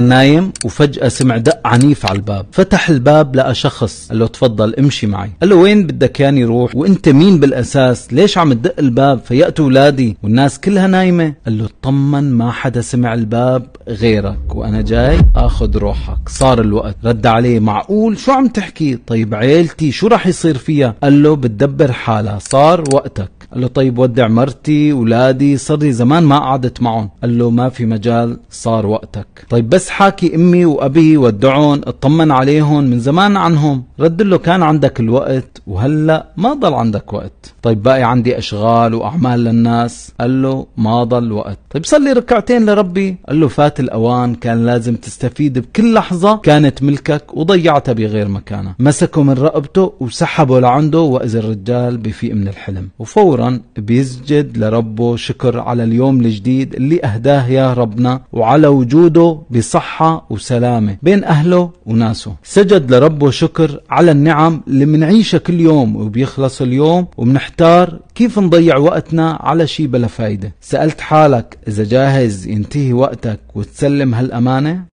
نايم وفجأة سمع دق عنيف على الباب. فتح الباب لقى شخص. قال له تفضل امشي معي. قال له وين بدك ياني روح وانت مين بالأساس؟ ليش عم تدق الباب؟ فيأتوا أولادي والناس كلها نايمة. قال له اطمن ما حدا سمع الباب غيرك. وأنا جاي آخذ روحك. صار الوقت. رد عليه معقول؟ شو عم تحكي؟ طيب عيلتي شو راح يصير فيها؟ قال له بتدبر حالها. صار وقتك. قال له طيب ودع مرتي ولادي صار لي زمان ما قعدت معهم. قال له ما في مجال صار وقتك. طيب بس حاكي أمي وأبي ودعهم اطمن عليهم من زمان عنهم. رد له كان عندك الوقت وهلأ ما ضل عندك وقت. طيب باقي عندي أشغال وأعمال للناس. قال له ما ضل وقت. طيب صلي ركعتين لربي. قال له فات الأوان كان لازم تستفيد بكل لحظة كانت ملكك وضيعتها بغير مكانها. مسكه من رقبته وسحبه لعنده واذا الرجال بفيق من الحلم. وفورا بيسجد لربه شكر على اليوم الجديد اللي أهداه يا ربنا وعلى وجوده بصحة وسلامة بين أهله وناسه. سجد لربه شكر على النعم اللي منعيشها كل يوم وبيخلص اليوم ومنحتار كيف نضيع وقتنا على شي بلا فايدة. سألت حالك إذا جاهز ينتهي وقتك وتسلم هالأمانة؟